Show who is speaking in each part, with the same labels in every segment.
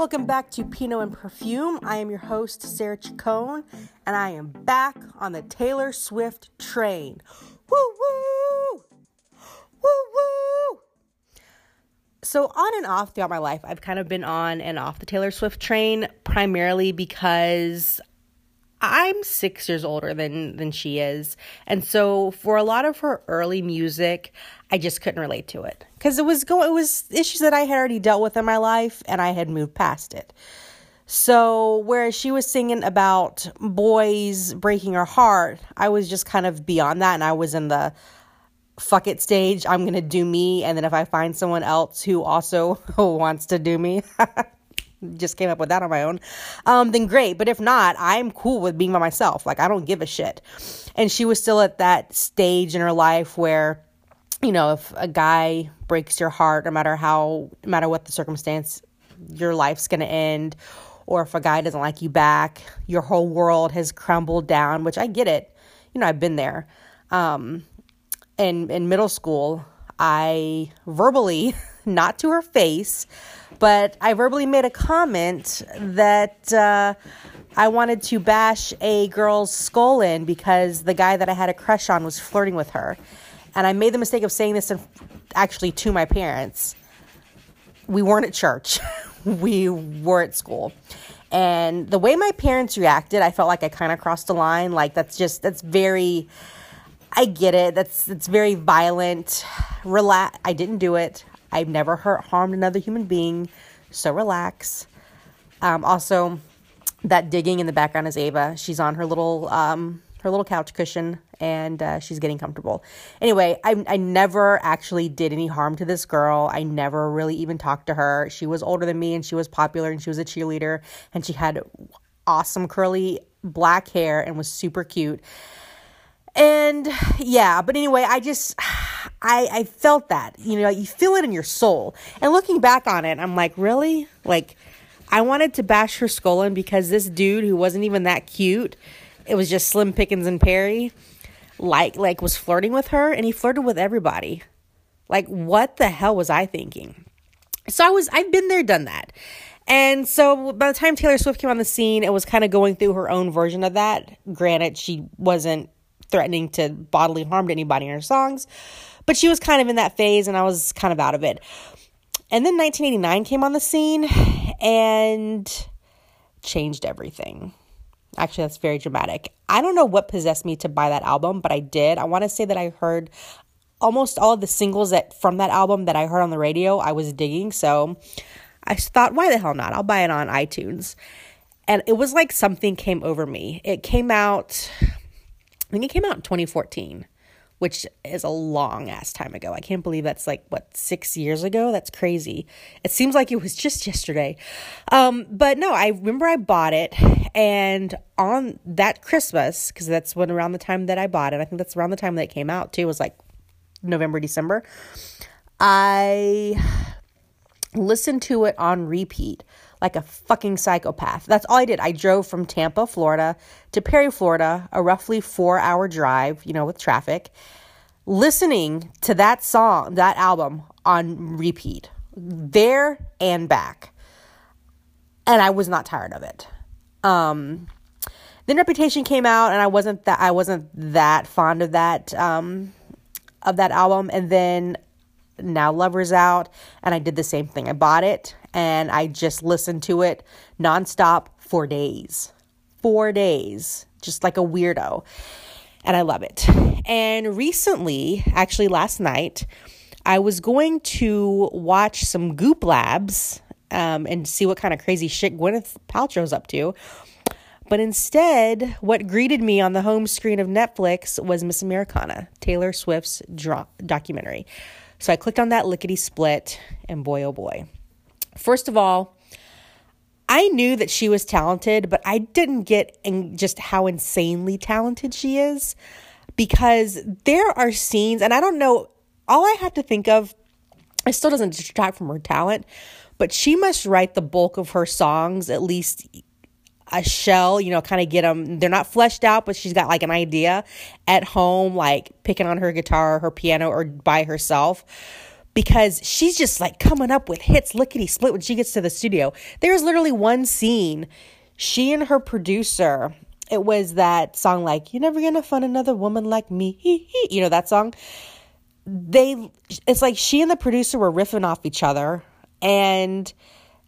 Speaker 1: Welcome back to Pinot and Perfume. I am your host, Sarah Chacon, and I am back on the Taylor Swift train. Woo woo! Woo woo! So, on and off throughout my life, I've kind of been on and off the Taylor Swift train primarily because I'm six years older than than she is, and so for a lot of her early music, I just couldn't relate to it because it was going it was issues that I had already dealt with in my life, and I had moved past it. So whereas she was singing about boys breaking her heart, I was just kind of beyond that, and I was in the fuck it stage. I'm gonna do me, and then if I find someone else who also wants to do me. just came up with that on my own, um, then great. But if not, I'm cool with being by myself. Like, I don't give a shit. And she was still at that stage in her life where, you know, if a guy breaks your heart, no matter how, no matter what the circumstance, your life's going to end. Or if a guy doesn't like you back, your whole world has crumbled down, which I get it. You know, I've been there. Um, in, in middle school, I verbally, not to her face, but I verbally made a comment that uh, I wanted to bash a girl's skull in because the guy that I had a crush on was flirting with her. And I made the mistake of saying this in, actually to my parents. We weren't at church, we were at school. And the way my parents reacted, I felt like I kind of crossed the line. Like, that's just, that's very. I get it. That's it's very violent. Relax. I didn't do it. I've never hurt harmed another human being, so relax. Um, also, that digging in the background is Ava. She's on her little um, her little couch cushion and uh, she's getting comfortable. Anyway, I, I never actually did any harm to this girl. I never really even talked to her. She was older than me and she was popular and she was a cheerleader and she had awesome curly black hair and was super cute. And yeah, but anyway, I just I I felt that. You know, you feel it in your soul. And looking back on it, I'm like, really? Like I wanted to bash her skull in because this dude who wasn't even that cute, it was just Slim Pickens and Perry, like like was flirting with her and he flirted with everybody. Like what the hell was I thinking? So I was I've been there done that. And so by the time Taylor Swift came on the scene, it was kind of going through her own version of that. Granted, she wasn't threatening to bodily harm to anybody in her songs. But she was kind of in that phase, and I was kind of out of it. And then 1989 came on the scene and changed everything. Actually, that's very dramatic. I don't know what possessed me to buy that album, but I did. I want to say that I heard almost all of the singles that from that album that I heard on the radio. I was digging, so I thought, why the hell not? I'll buy it on iTunes. And it was like something came over me. It came out I think it came out in 2014, which is a long ass time ago. I can't believe that's like what six years ago. That's crazy. It seems like it was just yesterday. Um, but no, I remember I bought it, and on that Christmas, because that's when around the time that I bought it. I think that's around the time that it came out too. It was like November, December. I listened to it on repeat like a fucking psychopath. That's all I did. I drove from Tampa, Florida to Perry, Florida, a roughly four hour drive, you know, with traffic, listening to that song, that album on repeat, there and back. And I was not tired of it. Um, then Reputation came out, and I wasn't that I wasn't that fond of that um, of that album. And then now Lovers Out, and I did the same thing. I bought it and I just listened to it nonstop for days. Four days, just like a weirdo. And I love it. And recently, actually last night, I was going to watch some Goop Labs um, and see what kind of crazy shit Gwyneth Paltrow's up to. But instead, what greeted me on the home screen of Netflix was Miss Americana, Taylor Swift's documentary. So I clicked on that lickety split, and boy, oh boy. First of all, I knew that she was talented, but I didn't get in just how insanely talented she is because there are scenes, and I don't know, all I have to think of, it still doesn't detract from her talent, but she must write the bulk of her songs, at least a shell, you know, kind of get them. They're not fleshed out, but she's got like an idea at home, like picking on her guitar, her piano, or by herself. Because she's just like coming up with hits lickety split when she gets to the studio. There's literally one scene, she and her producer, it was that song like, You're never gonna find another woman like me. You know that song? They, it's like she and the producer were riffing off each other. And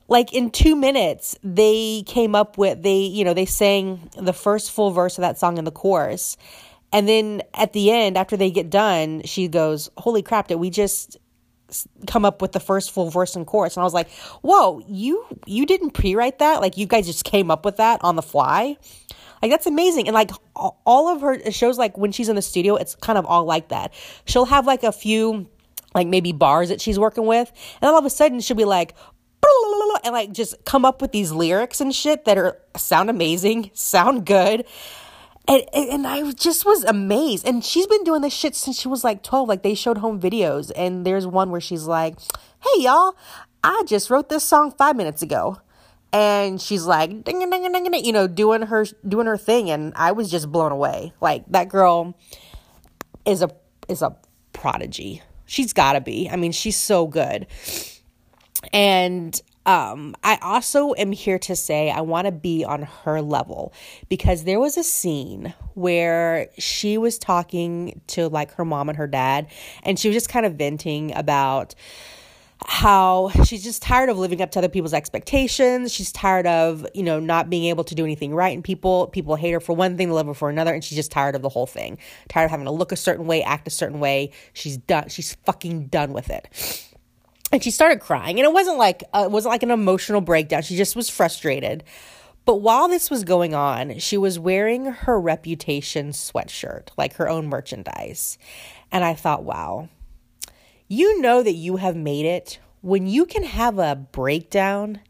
Speaker 1: like in two minutes, they came up with, they, you know, they sang the first full verse of that song in the chorus. And then at the end, after they get done, she goes, Holy crap, did we just come up with the first full verse and chorus. And i was like whoa you you didn't pre-write that? Like you guys just came up with that on the fly? Like that's amazing. And like all of her shows like when she's in the studio it's kind of all like that. She'll have like a few like maybe bars that she's working with. And all of a sudden she'll be like and like just come up with these lyrics and shit that are sound amazing sound good and, and I just was amazed. And she's been doing this shit since she was like 12. Like they showed home videos. And there's one where she's like, hey, y'all, I just wrote this song five minutes ago. And she's like, ding, ding, ding, ding, you know, doing her, doing her thing. And I was just blown away. Like that girl is a, is a prodigy. She's gotta be. I mean, she's so good. And um, I also am here to say I want to be on her level because there was a scene where she was talking to like her mom and her dad, and she was just kind of venting about how she's just tired of living up to other people's expectations. She's tired of, you know, not being able to do anything right. And people, people hate her for one thing, love her for another. And she's just tired of the whole thing. Tired of having to look a certain way, act a certain way. She's done. She's fucking done with it and she started crying. And it wasn't like uh, it wasn't like an emotional breakdown. She just was frustrated. But while this was going on she was wearing her reputation sweatshirt like her own merchandise. And i thought wow. You know that you have made it. When you can have a breakdown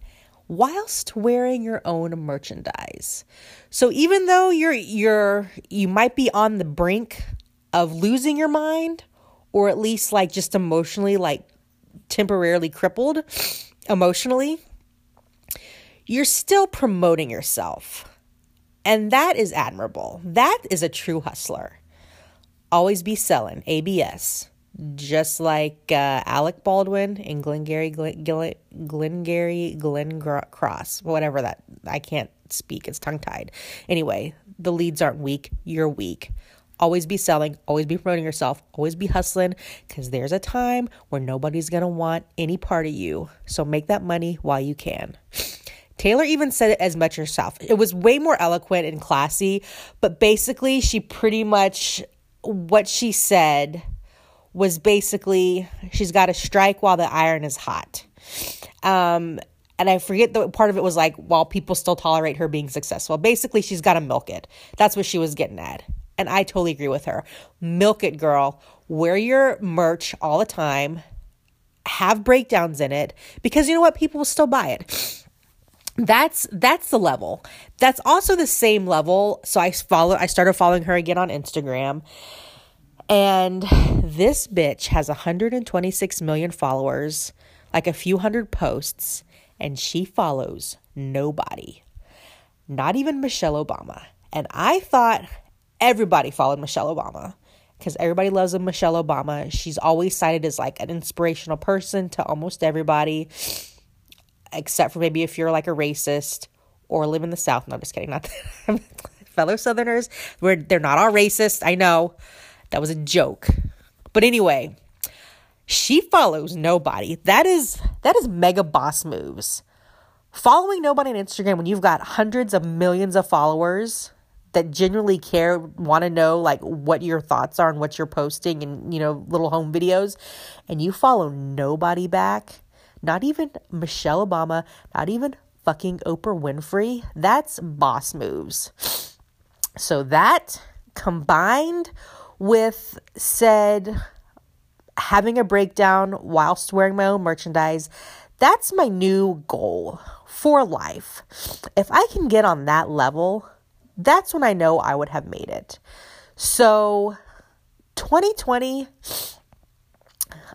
Speaker 1: whilst wearing your own merchandise. So even though you're you're you might be on the brink of losing your mind or at least like just emotionally like temporarily crippled emotionally, you're still promoting yourself. And that is admirable. That is a true hustler. Always be selling ABS, just like uh, Alec Baldwin and Glengarry, Glen, Glen, Glengarry, Glen Cross, whatever that, I can't speak, it's tongue tied. Anyway, the leads aren't weak, you're weak. Always be selling, always be promoting yourself, always be hustling because there's a time where nobody's going to want any part of you. So make that money while you can. Taylor even said it as much herself. It was way more eloquent and classy, but basically, she pretty much, what she said was basically she's got to strike while the iron is hot. Um, and I forget the part of it was like while people still tolerate her being successful. Basically, she's got to milk it. That's what she was getting at. And I totally agree with her. Milk it, girl. Wear your merch all the time. Have breakdowns in it because you know what? People will still buy it. That's that's the level. That's also the same level. So I follow I started following her again on Instagram. And this bitch has 126 million followers, like a few hundred posts, and she follows nobody. Not even Michelle Obama. And I thought everybody followed Michelle Obama because everybody loves Michelle Obama. She's always cited as like an inspirational person to almost everybody, except for maybe if you're like a racist or live in the South. No, I'm just kidding. Not fellow Southerners. We're they're not all racist. I know that was a joke, but anyway, she follows nobody. That is that is mega boss moves. Following nobody on Instagram when you've got hundreds of millions of followers that genuinely care want to know like what your thoughts are and what you're posting and you know little home videos and you follow nobody back not even michelle obama not even fucking oprah winfrey that's boss moves. So that combined with said having a breakdown whilst wearing my own merchandise that's my new goal for life. If i can get on that level that's when I know I would have made it. So, 2020,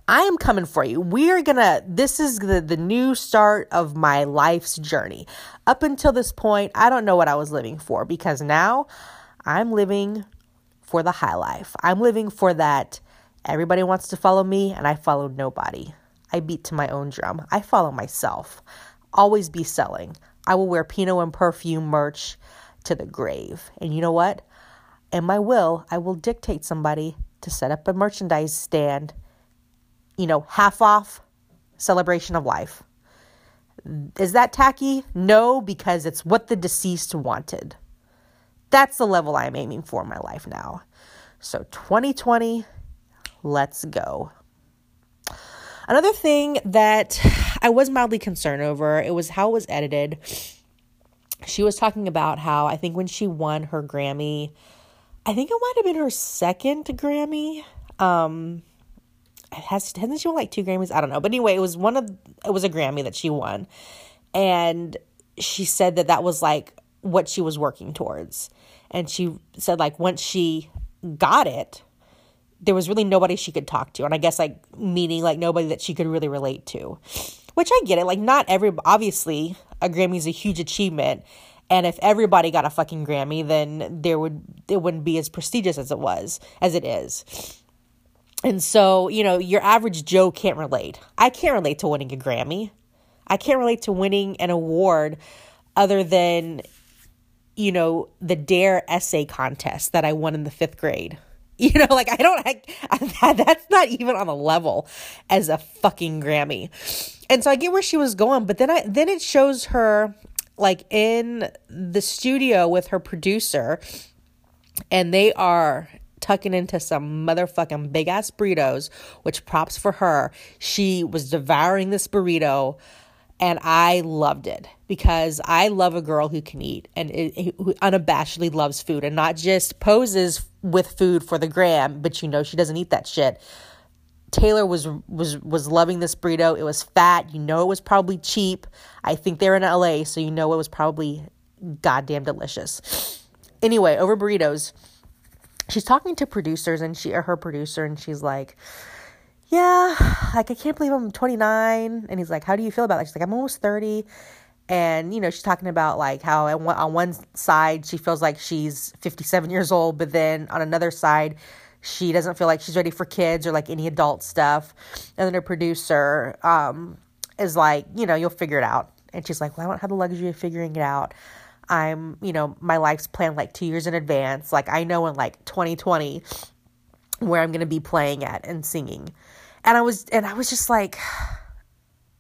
Speaker 1: I am coming for you. We are gonna, this is the, the new start of my life's journey. Up until this point, I don't know what I was living for because now I'm living for the high life. I'm living for that Everybody wants to follow me, and I follow nobody. I beat to my own drum. I follow myself. Always be selling. I will wear Pinot and perfume merch to the grave. And you know what? In my will, I will dictate somebody to set up a merchandise stand, you know, half off celebration of life. Is that tacky? No, because it's what the deceased wanted. That's the level I'm aiming for in my life now. So 2020, let's go. Another thing that I was mildly concerned over, it was how it was edited. She was talking about how I think when she won her Grammy, I think it might have been her second Grammy. Um has hasn't she won like two Grammys? I don't know. But anyway, it was one of it was a Grammy that she won. And she said that that was like what she was working towards. And she said like once she got it, there was really nobody she could talk to. And I guess like meaning like nobody that she could really relate to. Which I get it. Like not every obviously a Grammy is a huge achievement. And if everybody got a fucking Grammy, then there would it wouldn't be as prestigious as it was, as it is. And so, you know, your average Joe can't relate. I can't relate to winning a Grammy. I can't relate to winning an award other than, you know, the Dare essay contest that I won in the fifth grade. You know, like I don't, I, I, that's not even on a level as a fucking Grammy. And so I get where she was going, but then I, then it shows her like in the studio with her producer and they are tucking into some motherfucking big ass burritos, which props for her. She was devouring this burrito and I loved it because I love a girl who can eat and who unabashedly loves food and not just poses with food for the gram, but you know she doesn't eat that shit. Taylor was was was loving this burrito. It was fat. You know it was probably cheap. I think they're in LA, so you know it was probably goddamn delicious. Anyway, over burritos, she's talking to producers and she or her producer and she's like, yeah, like I can't believe I'm 29. And he's like, how do you feel about that? She's like, I'm almost 30. And, you know, she's talking about like how on one side she feels like she's 57 years old, but then on another side, she doesn't feel like she's ready for kids or like any adult stuff. And then her producer um, is like, you know, you'll figure it out. And she's like, well, I don't have the luxury of figuring it out. I'm, you know, my life's planned like two years in advance. Like I know in like 2020 where I'm going to be playing at and singing. And I was and I was just like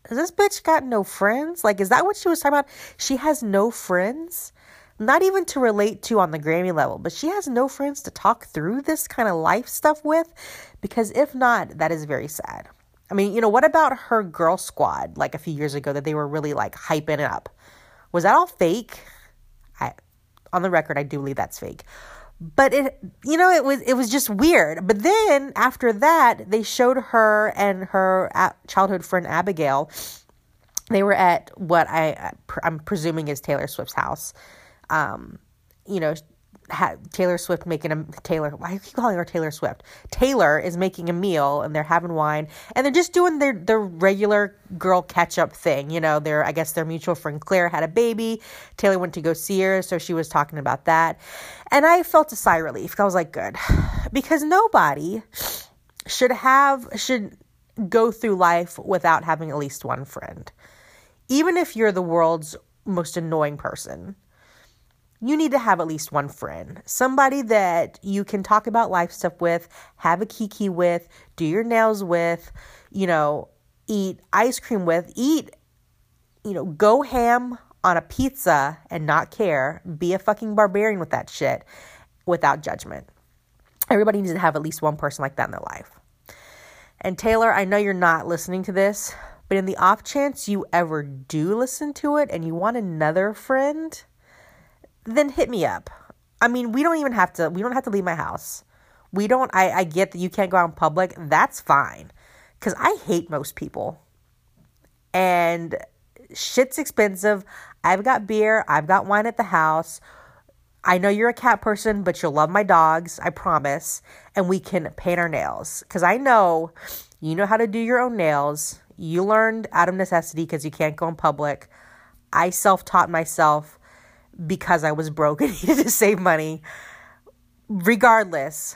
Speaker 1: this bitch got no friends? Like is that what she was talking about? She has no friends? Not even to relate to on the Grammy level, but she has no friends to talk through this kind of life stuff with because if not, that is very sad. I mean, you know, what about her girl squad like a few years ago that they were really like hyping it up? Was that all fake? I on the record, I do believe that's fake but it you know it was it was just weird but then after that they showed her and her uh, childhood friend abigail they were at what i uh, i'm presuming is taylor swift's house um you know Taylor Swift making a Taylor. Why are you calling her Taylor Swift? Taylor is making a meal and they're having wine and they're just doing their their regular girl catch up thing. You know, their I guess their mutual friend Claire had a baby. Taylor went to go see her, so she was talking about that, and I felt a sigh of relief. I was like, good, because nobody should have should go through life without having at least one friend, even if you're the world's most annoying person you need to have at least one friend, somebody that you can talk about life stuff with, have a kiki with, do your nails with, you know, eat ice cream with, eat, you know, go ham on a pizza and not care, be a fucking barbarian with that shit without judgment. Everybody needs to have at least one person like that in their life. And Taylor, I know you're not listening to this, but in the off chance you ever do listen to it and you want another friend, then hit me up. I mean, we don't even have to we don't have to leave my house. We don't I, I get that you can't go out in public. That's fine. Cause I hate most people. And shit's expensive. I've got beer, I've got wine at the house. I know you're a cat person, but you'll love my dogs, I promise. And we can paint our nails. Because I know you know how to do your own nails. You learned out of necessity because you can't go in public. I self taught myself because I was broke and needed to save money. Regardless,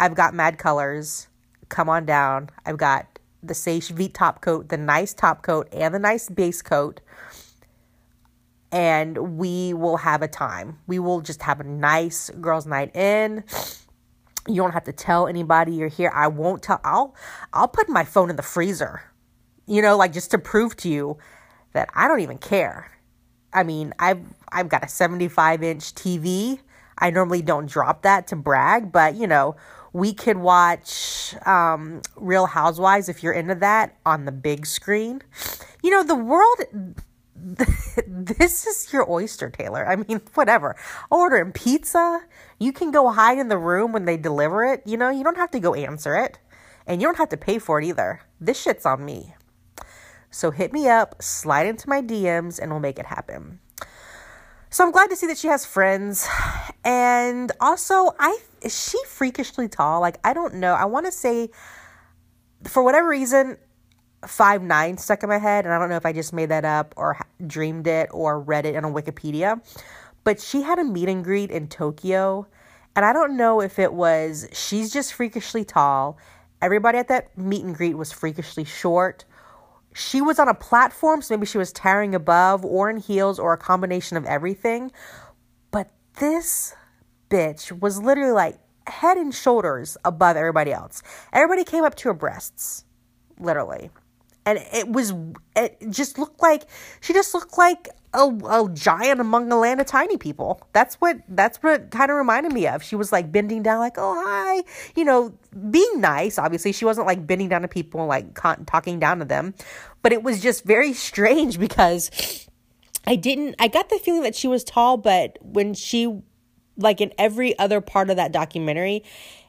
Speaker 1: I've got mad colors. come on down. I've got the Seche Vite top coat, the nice top coat, and the nice base coat. And we will have a time. We will just have a nice girls' night in. You don't have to tell anybody you're here. I won't tell. I'll I'll put my phone in the freezer. You know, like just to prove to you that I don't even care. I mean, I've I've got a 75 inch TV. I normally don't drop that to brag, but you know, we could watch um, Real Housewives if you're into that on the big screen. You know, the world. This is your oyster, Taylor. I mean, whatever. Ordering pizza. You can go hide in the room when they deliver it. You know, you don't have to go answer it. And you don't have to pay for it either. This shit's on me. So hit me up, slide into my DMs, and we'll make it happen. So I'm glad to see that she has friends. And also, I is she freakishly tall? Like I don't know. I want to say for whatever reason five nine stuck in my head and I don't know if I just made that up or dreamed it or read it on Wikipedia. But she had a meet and greet in Tokyo and I don't know if it was she's just freakishly tall. Everybody at that meet and greet was freakishly short she was on a platform, so maybe she was towering above or in heels or a combination of everything. But this bitch was literally like head and shoulders above everybody else. Everybody came up to her breasts, literally. And it was, it just looked like, she just looked like a, a giant among a land of tiny people. That's what that's what kind of reminded me of. She was like bending down, like, "Oh hi," you know, being nice. Obviously, she wasn't like bending down to people, like con- talking down to them, but it was just very strange because I didn't. I got the feeling that she was tall, but when she, like in every other part of that documentary,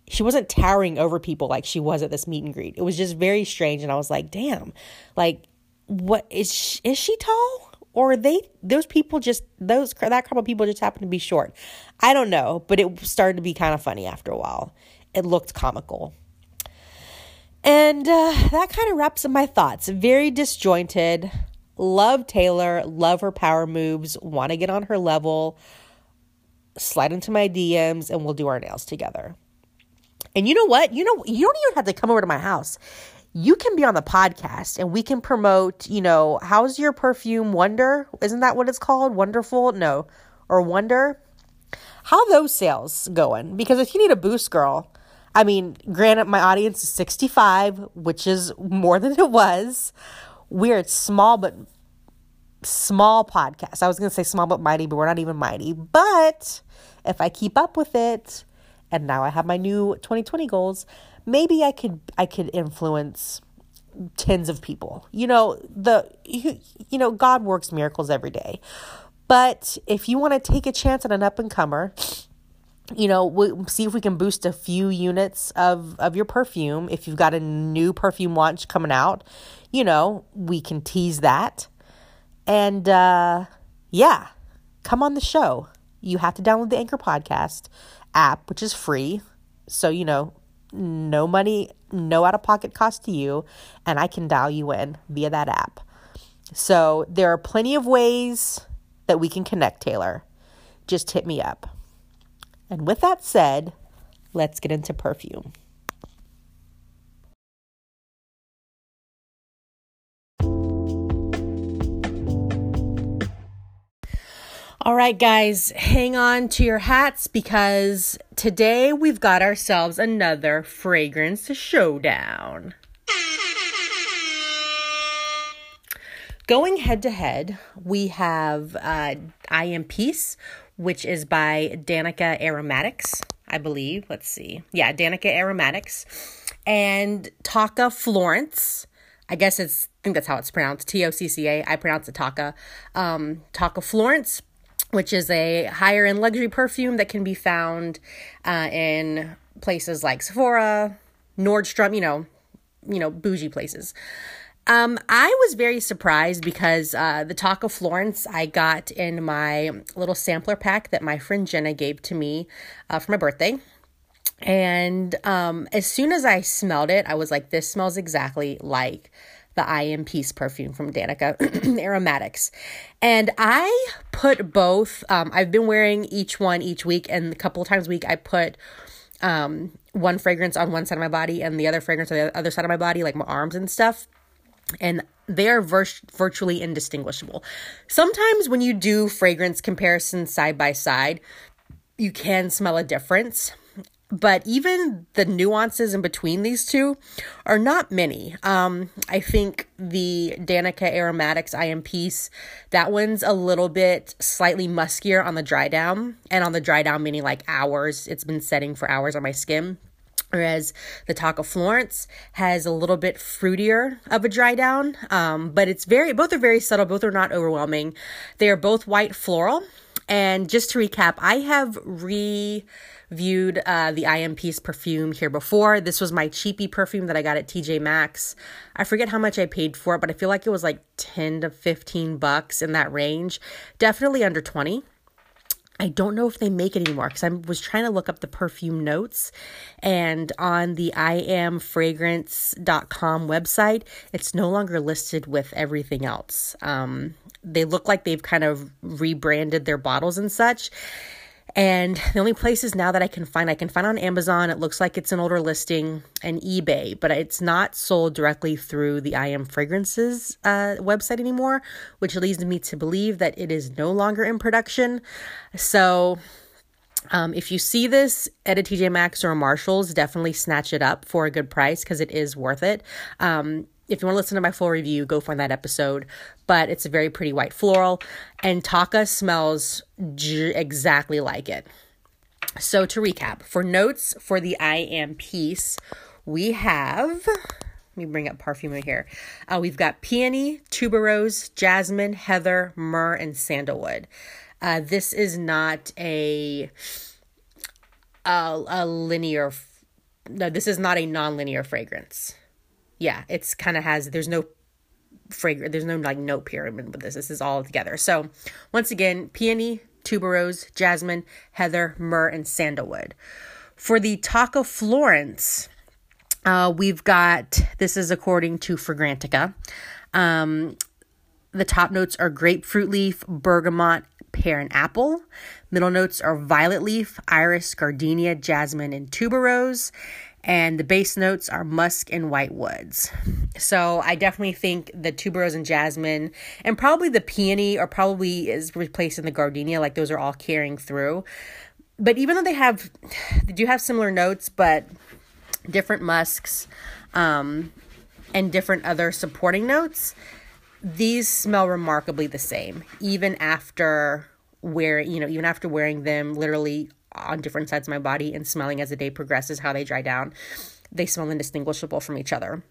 Speaker 1: she wasn't towering over people like she was at this meet and greet. It was just very strange, and I was like, "Damn, like." What is she, is she tall? Or they those people just those that couple people just happen to be short. I don't know, but it started to be kind of funny after a while. It looked comical. And uh, that kind of wraps up my thoughts. Very disjointed. Love Taylor, love her power moves, want to get on her level. Slide into my DMs and we'll do our nails together. And you know what? You know, you don't even have to come over to my house you can be on the podcast and we can promote, you know, how's your perfume Wonder? Isn't that what it's called? Wonderful? No. Or Wonder? How those sales going? Because if you need a boost, girl, I mean, granted, my audience is 65, which is more than it was. We're small, but small podcast. I was going to say small but mighty, but we're not even mighty. But if I keep up with it, and now I have my new 2020 goals, maybe I could I could influence tens of people. You know, the you, you know, God works miracles every day. But if you want to take a chance at an up and comer, you know, we'll see if we can boost a few units of of your perfume. If you've got a new perfume launch coming out, you know, we can tease that. And uh yeah, come on the show. You have to download the Anchor podcast app, which is free. So, you know, no money, no out of pocket cost to you, and I can dial you in via that app. So there are plenty of ways that we can connect, Taylor. Just hit me up. And with that said, let's get into perfume. All right, guys, hang on to your hats because today we've got ourselves another fragrance showdown. Going head to head, we have uh, I Am Peace, which is by Danica Aromatics, I believe. Let's see. Yeah, Danica Aromatics. And Tocca Florence. I guess it's, I think that's how it's pronounced. T O C C A. I pronounce it Tocca. Um, Tocca Florence which is a higher end luxury perfume that can be found uh, in places like Sephora, Nordstrom, you know, you know, bougie places. Um, I was very surprised because uh, the Tocca Florence I got in my little sampler pack that my friend Jenna gave to me uh, for my birthday. And um, as soon as I smelled it, I was like, this smells exactly like the I Am Peace perfume from Danica Aromatics. And I put both, um, I've been wearing each one each week, and a couple times a week I put um, one fragrance on one side of my body and the other fragrance on the other side of my body, like my arms and stuff. And they are vir- virtually indistinguishable. Sometimes when you do fragrance comparisons side by side, you can smell a difference but even the nuances in between these two are not many. Um, I think the Danica Aromatics I Am Peace, that one's a little bit slightly muskier on the dry down, and on the dry down meaning like hours. It's been setting for hours on my skin. Whereas the Tocca Florence has a little bit fruitier of a dry down, um, but it's very both are very subtle. Both are not overwhelming. They are both white floral. And just to recap, I have re viewed uh, the I Am Peace perfume here before. This was my cheapy perfume that I got at TJ Maxx. I forget how much I paid for it, but I feel like it was like 10 to 15 bucks in that range. Definitely under 20. I don't know if they make it anymore because I was trying to look up the perfume notes and on the I Am iamfragrance.com website, it's no longer listed with everything else. Um, they look like they've kind of rebranded their bottles and such. And the only places now that I can find, I can find on Amazon. It looks like it's an older listing and eBay, but it's not sold directly through the I Am Fragrances uh, website anymore, which leads me to believe that it is no longer in production. So um, if you see this at a TJ Maxx or a Marshalls, definitely snatch it up for a good price because it is worth it. Um, if you want to listen to my full review, go find that episode. But it's a very pretty white floral, and Tocca smells j- exactly like it. So, to recap, for notes for the I Am Peace, we have. Let me bring up perfume here. Uh, we've got peony, tuberose, jasmine, heather, myrrh, and sandalwood. Uh, this is not a, a a linear. No, this is not a non-linear fragrance yeah, it's kind of has there's no fragrance, there's no like note pyramid with this. This is all together. So once again, peony, tuberose, jasmine, heather, myrrh, and sandalwood. For the Tocca Florence, uh, we've got this is according to Fragrantica. Um, the top notes are grapefruit leaf, bergamot, pear, and apple. Middle notes are violet leaf, iris, gardenia, jasmine, and tuberose and the base notes are musk and white woods. So I definitely think the tuberose and jasmine and probably the peony or probably is replacing the gardenia like those are all carrying through. But even though they have they do have similar notes but different musks um, and different other supporting notes, these smell remarkably the same even after wearing, you know, even after wearing them literally on different sides of my body and smelling as the day progresses how they dry down. They smell indistinguishable from each other.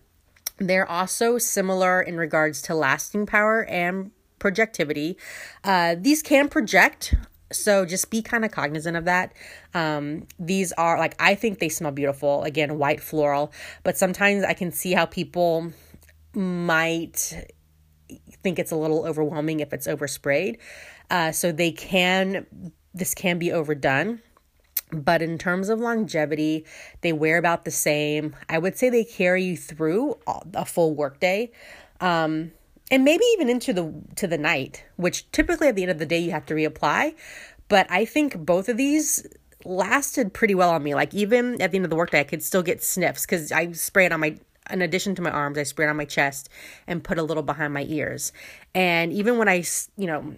Speaker 1: They're also similar in regards to lasting power and projectivity. Uh, these can project, so just be kind of cognizant of that. Um, these are like, I think they smell beautiful. Again, white floral, but sometimes I can see how people might think it's a little overwhelming if it's oversprayed. Uh, so they can, this can be overdone. But in terms of longevity, they wear about the same. I would say they carry you through a full workday. Um, and maybe even into the to the night, which typically at the end of the day you have to reapply. But I think both of these lasted pretty well on me. Like even at the end of the workday, I could still get sniffs because I spray it on my. In addition to my arms, I spray it on my chest and put a little behind my ears. And even when I, you know,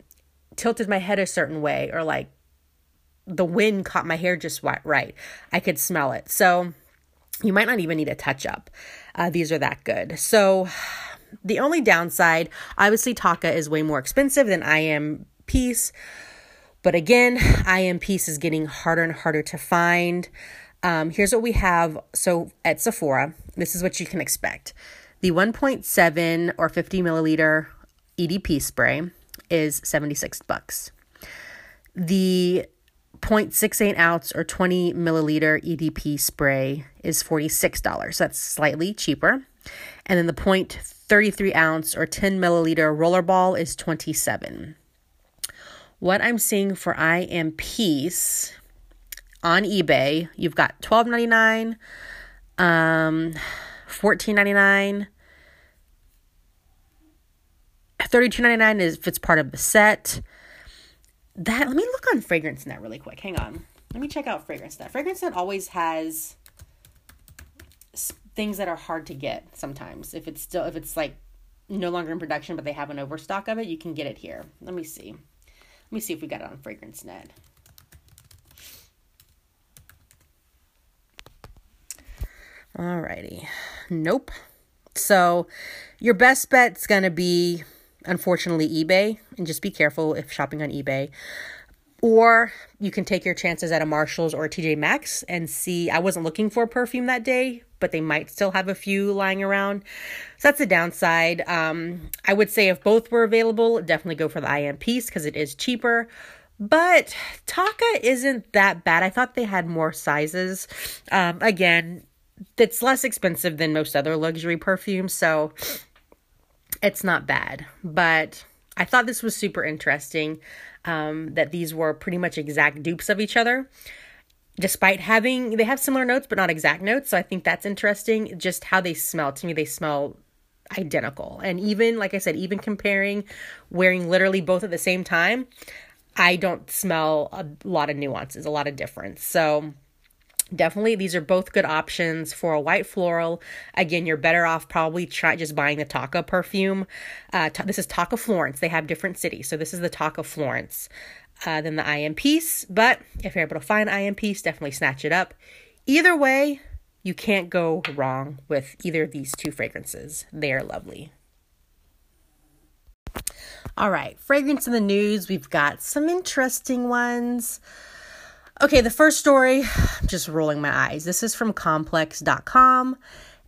Speaker 1: tilted my head a certain way or like the wind caught my hair just right. I could smell it. So you might not even need a touch up. Uh, these are that good. So the only downside, obviously, Tocca is way more expensive than I Am Peace. But again, I Am Peace is getting harder and harder to find. Um, here's what we have. So at Sephora, this is what you can expect. The 1.7 or 50 milliliter EDP spray is 76 bucks. The 0.68 ounce or 20 milliliter EDP spray is $46. So that's slightly cheaper. And then the 0.33 ounce or 10 milliliter rollerball is 27. What I'm seeing for I Am Peace on eBay, you've got $12.99, um, $14.99, $32.99 is if it's part of the set that let me look on fragrance net really quick hang on let me check out fragrance net fragrance net always has things that are hard to get sometimes. If it's still if it's like no longer in production but they have an overstock of it, you can get it here. Let me see. Let me see if we got it on Fragrance Net. Alrighty. Nope. So your best bet's gonna be unfortunately eBay and just be careful if shopping on eBay. Or you can take your chances at a Marshalls or a TJ Maxx and see. I wasn't looking for perfume that day, but they might still have a few lying around. So that's the downside. Um, I would say if both were available, definitely go for the I Am Peace because it is cheaper. But Tocca isn't that bad. I thought they had more sizes. Um, again, it's less expensive than most other luxury perfumes, so it's not bad. But I thought this was super interesting um, that these were pretty much exact dupes of each other. Despite having, they have similar notes, but not exact notes. So I think that's interesting. Just how they smell. To me, they smell identical. And even, like I said, even comparing wearing literally both at the same time, I don't smell a lot of nuances, a lot of difference. So definitely these are both good options for a white floral. Again you're better off probably try just buying the tocca perfume. Uh, this is tocca florence. They have different cities so this is the tocca florence uh, than the im but if you're able to find I Am Peace definitely snatch it up. Either way you can't go wrong with either of these two fragrances. They are lovely. All right fragrance in the news. We've got some interesting ones Okay, the first story, I'm just rolling my eyes. This is from complex.com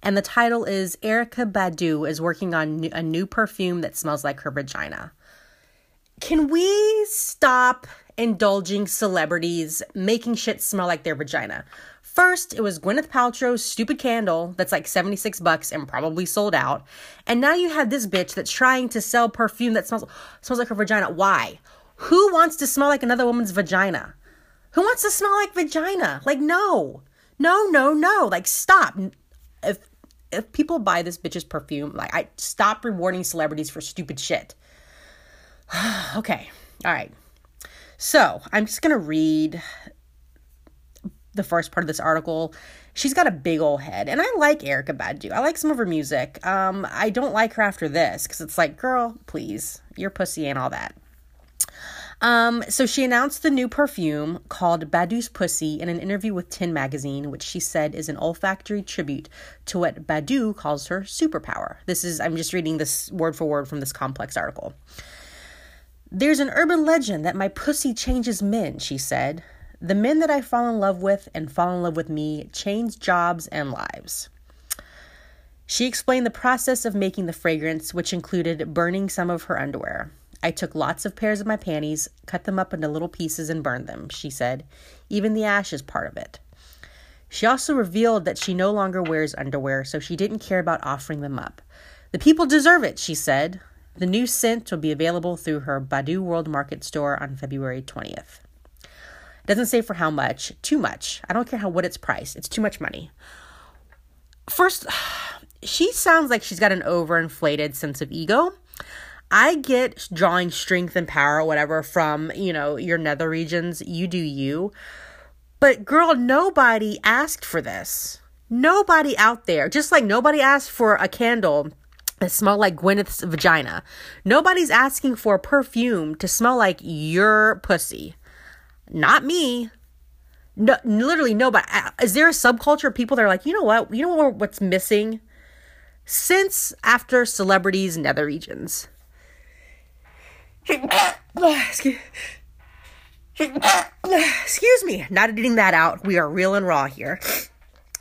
Speaker 1: and the title is Erykah Badu is working on a new perfume that smells like her vagina. Can we stop indulging celebrities making shit smell like their vagina? First, it was Gwyneth Paltrow's stupid candle that's like 76 bucks and probably sold out. And now you have this bitch that's trying to sell perfume that smells smells like her vagina. Why? Who wants to smell like another woman's vagina? Who wants to smell like vagina? Like, no. No, no, no. Like, stop. If if people buy this bitch's perfume, like I stop rewarding celebrities for stupid shit. okay. All right. So, I'm just to read the first part of this article. She's got a big old head, and I like Erykah Badu. I like some of her music. Um, I don't like her after this because it's like, girl, please, your pussy and all that. Um, so she announced the new perfume called Badu's Pussy in an interview with Tin Magazine, which she said is an olfactory tribute to what Badu calls her superpower. This is, I'm just reading this word for word from this complex article. There's an urban legend that my pussy changes men, she said. The men that I fall in love with and fall in love with me change jobs and lives. She explained the process of making the fragrance, which included burning some of her underwear. I took lots of pairs of my panties, cut them up into little pieces, and burned them, she said. Even the ash is part of it. She also revealed that she no longer wears underwear, so she didn't care about offering them up. The people deserve it, she said. The new scent will be available through her Badu World Market store on February 20th. It doesn't say for how much. Too much. I don't care how what its price. It's too much money. First, she sounds like she's got an overinflated sense of ego. I get drawing strength and power, whatever, from, you know, your nether regions. You do you. But girl, nobody asked for this. Nobody out there, just like nobody asked for a candle that smelled like Gwyneth's vagina. Nobody's asking for a perfume to smell like your pussy. Not me. No, literally nobody. Is there a subculture of people that are like, you know what? You know what's missing? Since after celebrities nether regions Excuse, me, not editing that out. We are real and raw here.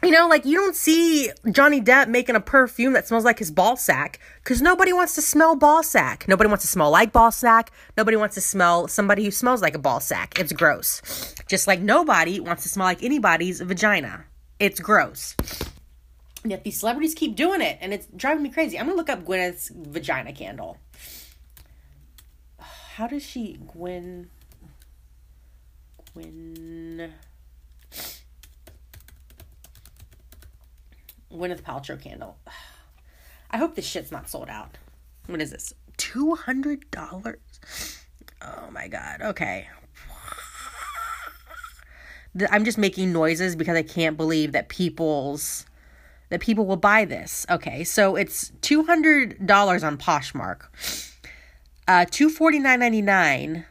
Speaker 1: You know, like you don't see Johnny Depp making a perfume that smells like his ball sack because nobody wants to smell ball sack. Nobody wants to smell like ball sack. Nobody wants to smell somebody who smells like a ball sack. It's gross. Just like nobody wants to smell like anybody's vagina. It's gross. Yet these celebrities keep doing it and it's driving me crazy. I'm gonna look up Gwyneth's vagina candle how does she Gwen Gwen Gwyneth Paltrow candle. I hope this shit's not sold out. What is this? Two hundred dollars? Oh my god. Okay. I'm just making noises because I can't believe that people's that people will buy this. Okay, so it's two hundred dollars on Poshmark, uh, two forty nine ninety nine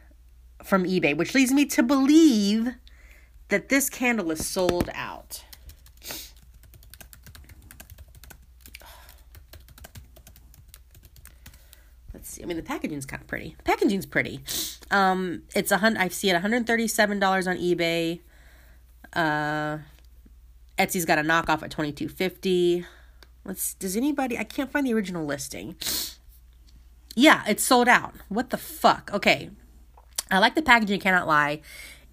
Speaker 1: from eBay, which leads me to believe that this candle is sold out. Let's see. I mean, the packaging's kind of pretty. Packaging's pretty. Um, it's a hundred. I see it one hundred thirty seven dollars on eBay. Uh, Etsy's got a knockoff at twenty two fifty. Let's. Does anybody? I can't find the original listing. Yeah, it's sold out. What the fuck? Okay, I like the packaging. Cannot lie.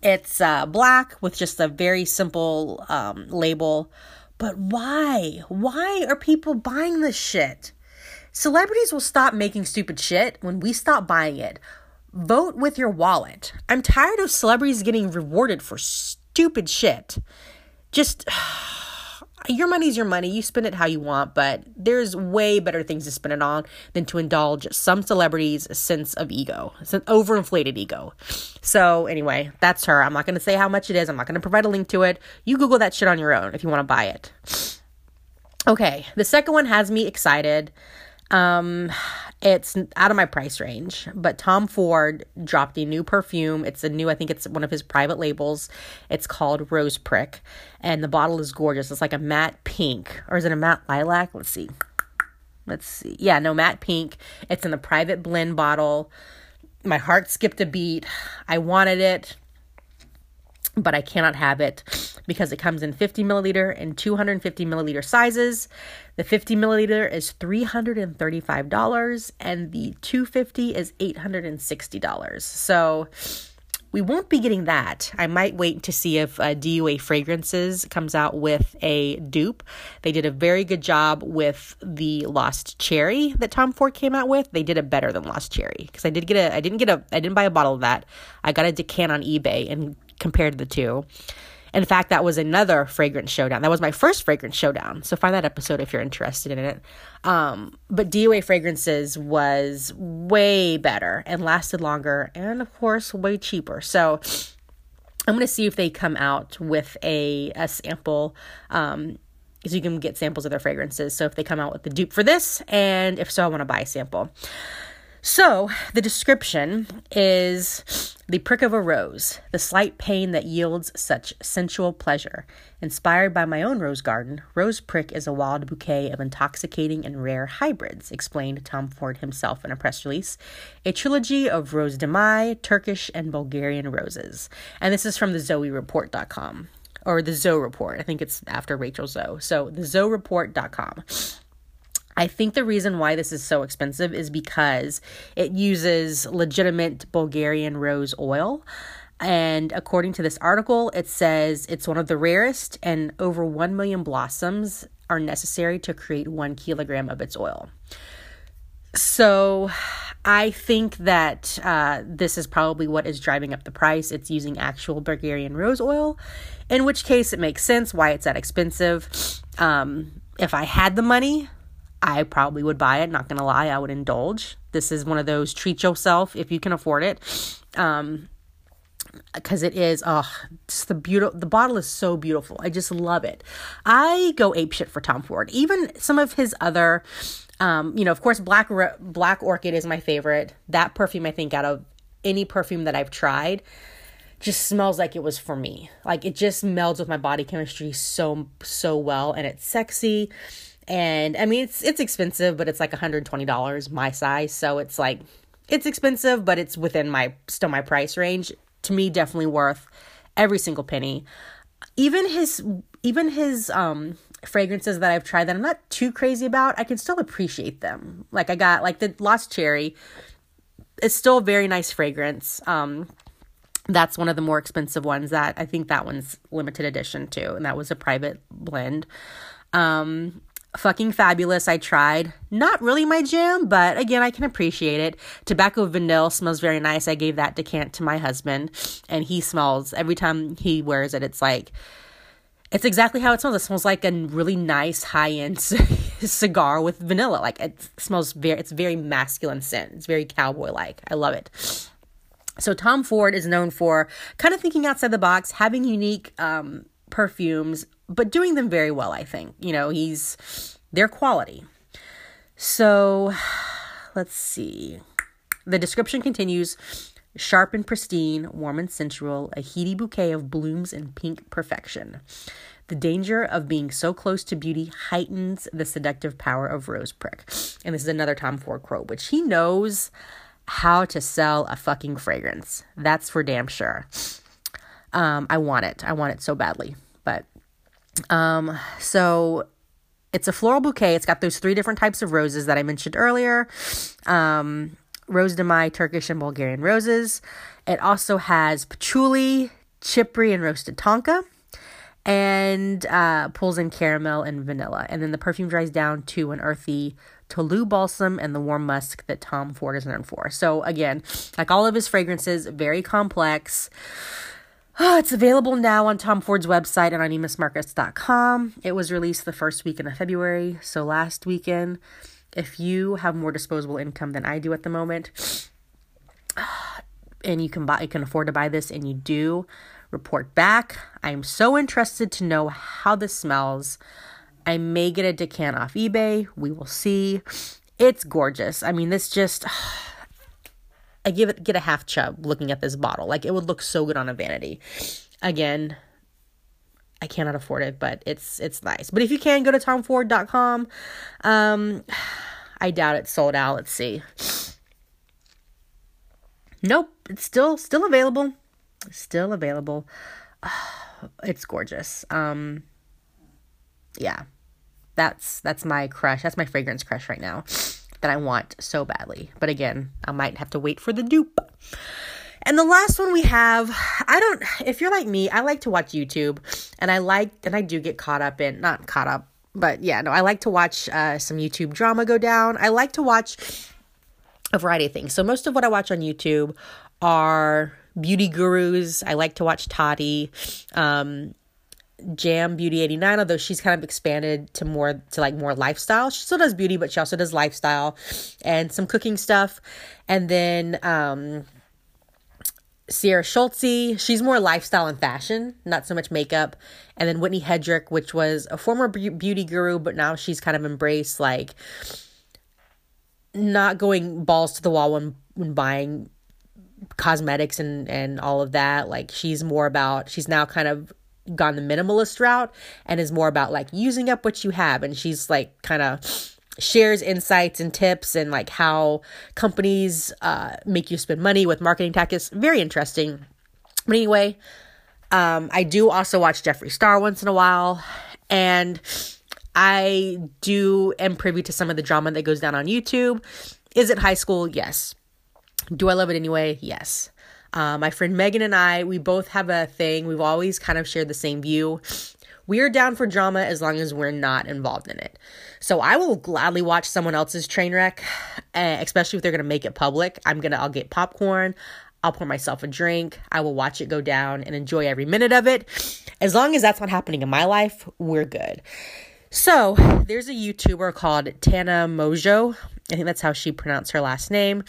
Speaker 1: It's uh, black with just a very simple um, label. But why? Why are people buying this shit? Celebrities will stop making stupid shit when we stop buying it. Vote with your wallet. I'm tired of celebrities getting rewarded for stupid shit. Just your money's your money. You spend it how you want, but there's way better things to spend it on than to indulge some celebrities' sense of ego. It's an overinflated ego. So, anyway, that's her. I'm not going to say how much it is. I'm not going to provide a link to it. You Google that shit on your own if you want to buy it. Okay, the second one has me excited. Um, it's out of my price range, but Tom Ford dropped a new perfume. It's a new, I think it's one of his private labels. It's called Rose Prick, and the bottle is gorgeous. It's like a matte pink, or is it a matte lilac? Let's see. Let's see. Yeah, no, matte pink. It's in the private blend bottle. My heart skipped a beat. I wanted it but I cannot have it because it comes in 50 milliliter and 250 milliliter sizes. The 50 milliliter is $335 and the 250 is $860. So we won't be getting that. I might wait to see if uh, Dua Fragrances comes out with a dupe. They did a very good job with the Lost Cherry that Tom Ford came out with. They did it better than Lost Cherry because I did get a I didn't get a I didn't buy a bottle of that. I got a decant on eBay and compared to the two. In fact, that was another fragrance showdown. That was my first fragrance showdown. So find that episode if you're interested in it. Um, but Dua fragrances was way better and lasted longer, and of course, way cheaper. So I'm gonna see if they come out with a a sample. Um, so you can get samples of their fragrances. So if they come out with the dupe for this, and if so, I want to buy a sample. So, the description is the prick of a rose, the slight pain that yields such sensual pleasure. Inspired by my own rose garden, Rose Prick is a wild bouquet of intoxicating and rare hybrids, explained Tom Ford himself in a press release. A trilogy of Rose de Mai, Turkish, and Bulgarian roses. And this is from the ZoeReport.com or the Zoe Report. I think it's after Rachel Zoe. So, the ZoeReport.com. I think the reason why this is so expensive is because it uses legitimate Bulgarian rose oil. And according to this article, it says it's one of the rarest, and over 1 million blossoms are necessary to create one kilogram of its oil. So I think that uh, this is probably what is driving up the price. It's using actual Bulgarian rose oil, in which case it makes sense why it's that expensive. Um, if I had the money, I probably would buy it. Not gonna lie, I would indulge. This is one of those treat yourself if you can afford it. Um, because it is oh just the beautiful the bottle is so beautiful i just love it i go ape shit for tom ford even some of his other um you know of course black black orchid is my favorite that perfume i think out of any perfume that i've tried just smells like it was for me like it just melds with my body chemistry so so well and it's sexy and I mean it's it's expensive, but it's like $120 my size, so it's like it's expensive, but it's within my still my price range. To me, definitely worth every single penny. Even his even his um fragrances that I've tried that I'm not too crazy about, I can still appreciate them. Like I got like the Lost Cherry. It's still a very nice fragrance. Um that's one of the more expensive ones that I think that one's limited edition too, and that was a private blend. Um fucking fabulous. I tried. Not really my jam, but again, I can appreciate it. Tobacco vanilla smells very nice. I gave that decant to my husband, and he smells every time he wears it. It's like it's exactly how it smells. It smells like a really nice high end cigar with vanilla. Like it smells very. It's very masculine scent. It's very cowboy like. I love it. So Tom Ford is known for kind of thinking outside the box, having unique um, perfumes but doing them very well, I think. You know, he's their quality. So let's see. The description continues sharp and pristine, warm and sensual, a heady bouquet of blooms and pink perfection. The danger of being so close to beauty heightens the seductive power of Rose Prick. And this is another Tom Ford quote, which he knows how to sell a fucking fragrance. That's for damn sure. Um, I want it. I want it so badly. But um, so it's a floral bouquet. It's got those three different types of roses that I mentioned earlier. Um, Rose de Mai, Turkish and Bulgarian roses. It also has patchouli, chypre, and roasted tonka and uh, pulls in caramel and vanilla. And then the perfume dries down to an earthy Tolu balsam and the warm musk that Tom Ford is known for. So, again, like all of his fragrances, very complex. Oh, it's available now on Tom Ford's website and on neimanmarcus.com. It was released the first weekend of February, so last weekend. If you have more disposable income than I do at the moment, and you can buy, you can afford to buy this, and you do, report back. I'm so interested to know how this smells. I may get a decant off eBay. We will see. It's gorgeous. I mean, this just I give it get a half chub looking at this bottle. Like it would look so good on a vanity. Again, I cannot afford it, but it's it's nice. But if you can go to tomford.com. Um I doubt it's sold out. Let's see. Nope, it's still still available still available. it's gorgeous. Um yeah. That's that's my crush. That's my fragrance crush right now that I want so badly. But again, I might have to wait for the dupe. And the last one we have, I don't if you're like me, I like to watch YouTube and I like and I do get caught up in not caught up, but yeah, no, I like to watch uh, some YouTube drama go down. I like to watch a variety of things. So most of what I watch on YouTube are beauty gurus. I like to watch Tati. Um, Jam Beauty 89, although she's kind of expanded to more to like more lifestyle. She still does beauty, but she also does lifestyle and some cooking stuff. And then um Sierra Schultzzie, she's more lifestyle and fashion, not so much makeup. And then Whitney Hedrick, which was a former beauty guru, but now she's kind of embraced like not going balls to the wall when when buying cosmetics and and all of that like she's more about she's now kind of gone the minimalist route and is more about like using up what you have. And she's like kind of shares insights and tips and like how companies uh, make you spend money with marketing tactics very interesting. But anyway um, i do also watch jeffree star once in a while. And i do am privy to some of the drama that goes down on youtube. Is it high school? Yes. Do I love it anyway? Yes. Uh, my friend Megan and I, we both have a thing. We've always kind of shared the same view. We are down for drama as long as we're not involved in it. So I will gladly watch someone else's train wreck, uh, especially if they're going to make it public. I'm going to, I'll get popcorn. I'll pour myself a drink. I will watch it go down and enjoy every minute of it. As long as that's not happening in my life, we're good. So there's a YouTuber called Tana Mongeau. I think that's how she pronounced her last name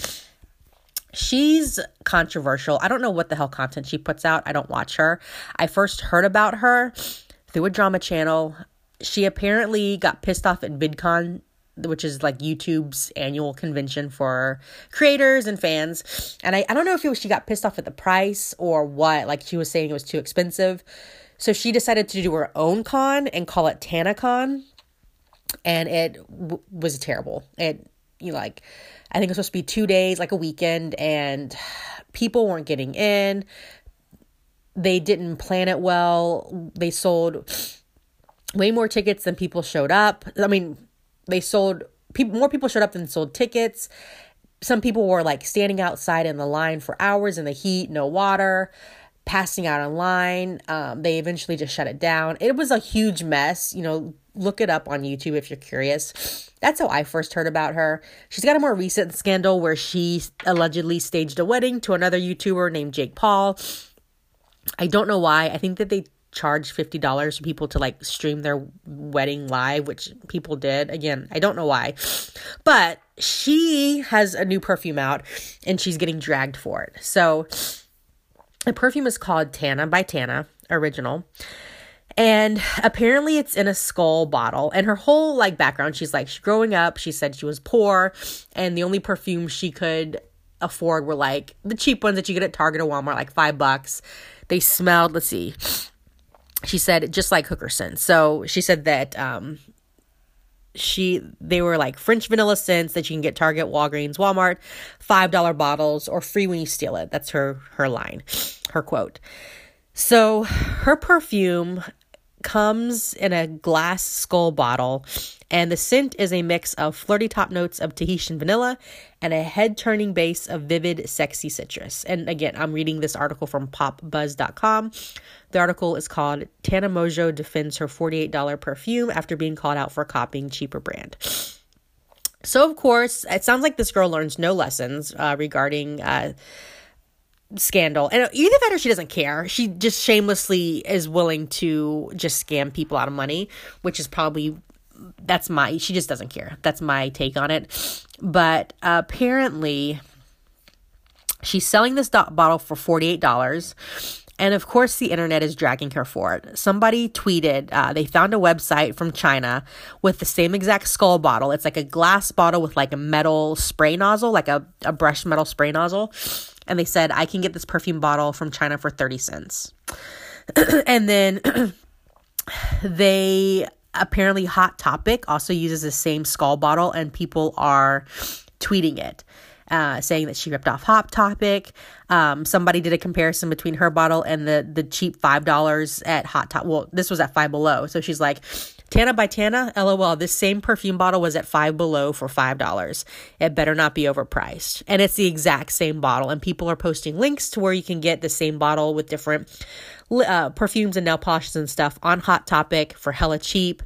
Speaker 1: she's controversial. I don't know what the hell content she puts out. I don't watch her. I first heard about her through a drama channel. She apparently got pissed off at VidCon, which is like YouTube's annual convention for creators and fans. And I, I don't know if it was she got pissed off at the price or what. Like she was saying it was too expensive. So she decided to do her own con and call it TanaCon. And it w- was terrible. It, you know, like, I think it was supposed to be two days, like a weekend, and people weren't getting in. They didn't plan it well. They sold way more tickets than people showed up. I mean, they sold people more people showed up than sold tickets. Some people were like standing outside in the line for hours in the heat, no water, passing out online. Um, they eventually just shut it down. It was a huge mess. You know, look it up on YouTube if you're curious. That's how I first heard about her. She's got a more recent scandal where she allegedly staged a wedding to another YouTuber named Jake Paul. I don't know why. I think that they charge $50 for people to like stream their wedding live, which people did. Again, I don't know why. But she has a new perfume out and she's getting dragged for it. So the perfume is called Tana by Tana, original And apparently it's in a skull bottle. And her whole like background, she's like, growing up, she said she was poor and the only perfume she could afford were like the cheap ones that you get at Target or Walmart, like five bucks. They smelled, let's see. She said just like hooker scents. So she said that um she they were like French vanilla scents that you can get Target, Walgreens, Walmart, five dollar bottles or free when you steal it. That's her her line, her quote. So her perfume comes in a glass skull bottle, and the scent is a mix of flirty top notes of Tahitian vanilla and a head turning base of vivid, sexy citrus. And again, I'm reading this article from popbuzz.com. The article is called Tana Mongeau defends her $48 perfume after being called out for copying cheaper brand. So, of course, it sounds like this girl learns no lessons uh, regarding. Uh, scandal. And either that or she doesn't care. She just shamelessly is willing to just scam people out of money, which is probably that's my she just doesn't care. That's my take on it. But apparently she's selling this bottle for $48 and of course, the internet is dragging her for it. Somebody tweeted uh, they found a website from China with the same exact skull bottle. It's like a glass bottle with like a metal spray nozzle, like a, a brushed metal spray nozzle. And they said, I can get this perfume bottle from China for 30 cents. and then they apparently Hot Topic also uses the same skull bottle, and people are tweeting it uh, saying that she ripped off Hot Topic. Um, somebody did a comparison between her bottle and the the cheap five dollars at Hot Top. Well, this was at Five Below, so she's like, Tana by Tana, lol. This same perfume bottle was at Five Below for five dollars. It better not be overpriced, and it's the exact same bottle. And people are posting links to where you can get the same bottle with different uh, perfumes and nail polishes and stuff on Hot Topic for hella cheap.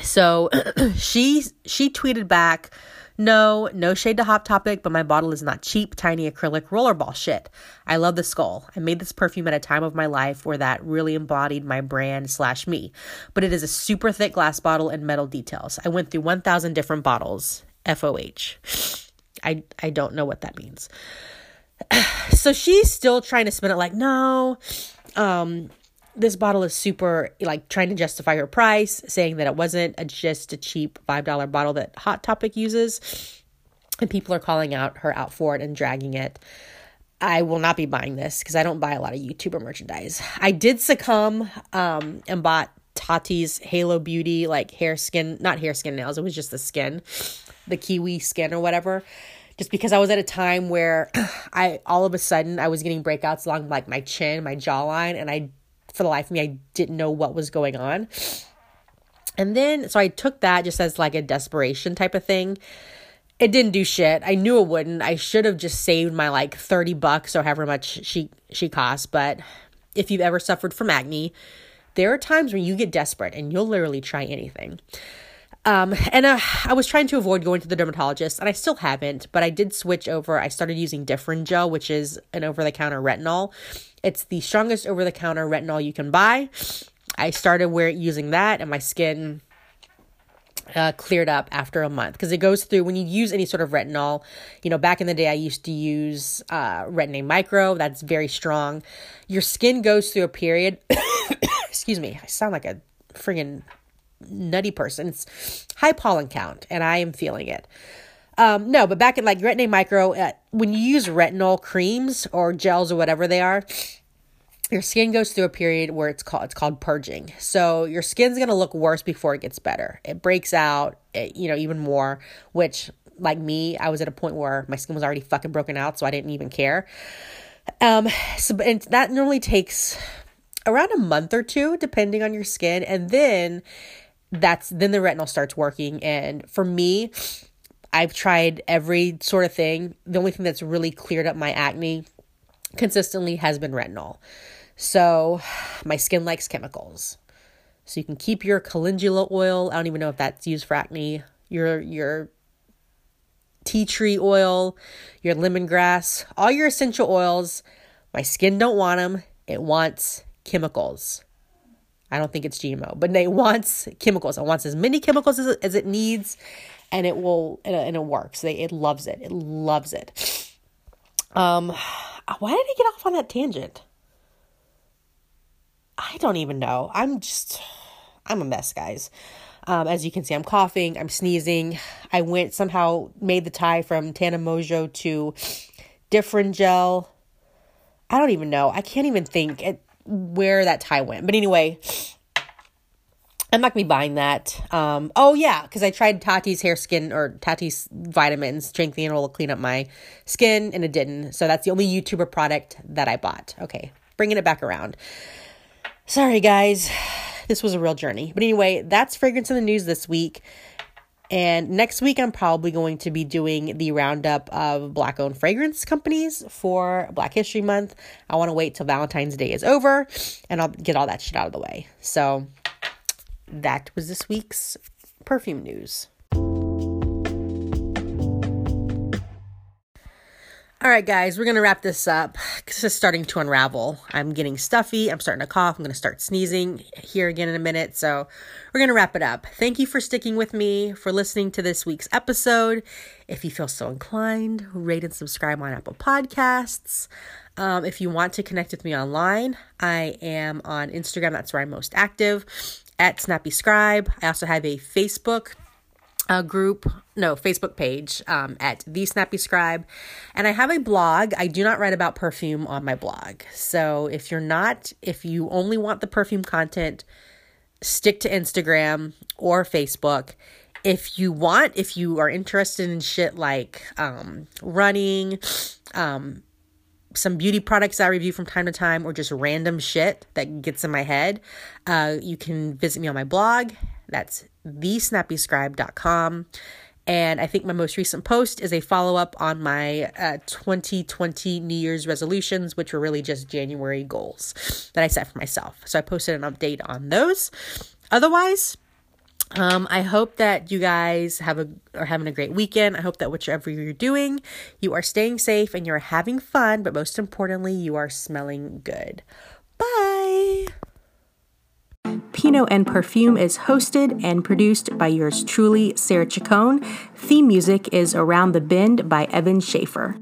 Speaker 1: So she she tweeted back no, no shade to Hot Topic, but my bottle is not cheap, tiny acrylic rollerball shit. I love the skull. I made this perfume at a time of my life where that really embodied my brand slash me. But it is a super thick glass bottle and metal details. I went through 1,000 different bottles. FOH. I, I don't know what that means. so she's still trying to spin it like, no, um, this bottle is super like trying to justify her price, saying that it wasn't a, just a cheap $5 bottle that Hot Topic uses. And people are calling out her out for it and dragging it. I will not be buying this because I don't buy a lot of YouTuber merchandise. I did succumb um, and bought Tati's Halo Beauty, like hair skin, not hair skin nails, it was just the skin, the kiwi skin or whatever. Just because I was at a time where I all of a sudden I was getting breakouts along like my chin, my jawline, and I for the life of me, I didn't know what was going on. And then, so I took that just as like a desperation type of thing. It didn't do shit. I knew it wouldn't. I should have just saved my like 30 bucks or however much she she cost, but if you've ever suffered from acne, there are times when you get desperate and you'll literally try anything. Um, and uh, I was trying to avoid going to the dermatologist, and I still haven't, but I did switch over. I started using Differin Gel, which is an over the counter retinol. It's the strongest over the counter retinol you can buy. I started wearing using that, and my skin uh, cleared up after a month because it goes through when you use any sort of retinol. You know, back in the day, I used to use uh, Retin-A Micro. That's very strong. Your skin goes through a period. excuse me, I sound like a friggin' nutty person. It's high pollen count, and I am feeling it. Um, no, but back in like Retin-A Micro, uh, when you use retinol creams or gels or whatever they are, your skin goes through a period where it's called it's called purging. So your skin's gonna look worse before it gets better. It breaks out, it, you know, even more. Which, like me, I was at a point where my skin was already fucking broken out, so I didn't even care. Um, so and that normally takes around a month or two, depending on your skin, and then that's then the retinol starts working. And for me, I've tried every sort of thing. The only thing that's really cleared up my acne consistently has been retinol. So my skin likes chemicals. So you can keep your calendula oil. I don't even know if that's used for acne. Your your tea tree oil, your lemongrass, all your essential oils. My skin don't want them. It wants chemicals. I don't think it's GMO, but it wants chemicals. It wants as many chemicals as it, as it needs, and it will and it works. They, it loves it. It loves it. Um, why did I get off on that tangent? I don't even know. I'm just, I'm a mess, guys. Um, as you can see, I'm coughing, I'm sneezing. I went somehow made the tie from Tana Mongeau to Differin gel. I don't even know. I can't even think it, where that tie went. But anyway, I'm not gonna be buying that. Um, oh yeah, because I tried Tati's hair skin or Tati's vitamins, strengthening will clean up my skin, and it didn't. So that's the only YouTuber product that I bought. Okay, bringing it back around. Sorry guys, this was a real journey. But anyway, that's fragrance in the news this week. And next week, I'm probably going to be doing the roundup of Black owned fragrance companies for Black History Month. I want to wait till Valentine's Day is over and I'll get all that shit out of the way. So that was this week's perfume news. All right, guys, we're going to wrap this up. This is starting to unravel. I'm getting stuffy. I'm starting to cough. I'm going to start sneezing here again in a minute. So, we're going to wrap it up. Thank you for sticking with me, for listening to this week's episode. If you feel so inclined, rate and subscribe on Apple Podcasts. Um, if you want to connect with me online, I am on Instagram. That's where I'm most active at Snappy Scribe. I also have a Facebook a group, no, Facebook page um, at The Snappy Scribe. And I have a blog. I do not write about perfume on my blog. So if you're not, if you only want the perfume content, stick to Instagram or Facebook. If you want, if you are interested in shit like um, running, um, some beauty products I review from time to time, or just random shit that gets in my head, uh, you can visit me on my blog. That's thesnappyscribe.com. And I think my most recent post is a follow up on my uh, 2020 New Year's resolutions, which were really just January goals that I set for myself. So I posted an update on those. Otherwise, um, I hope that you guys have a are having a great weekend. I hope that whichever you're doing, you are staying safe and you're having fun, but most importantly, you are smelling good. Bye. Pinot and Perfume is hosted and produced by yours truly, Sarah Chacon. Theme music is Around the Bend by Evan Schaefer.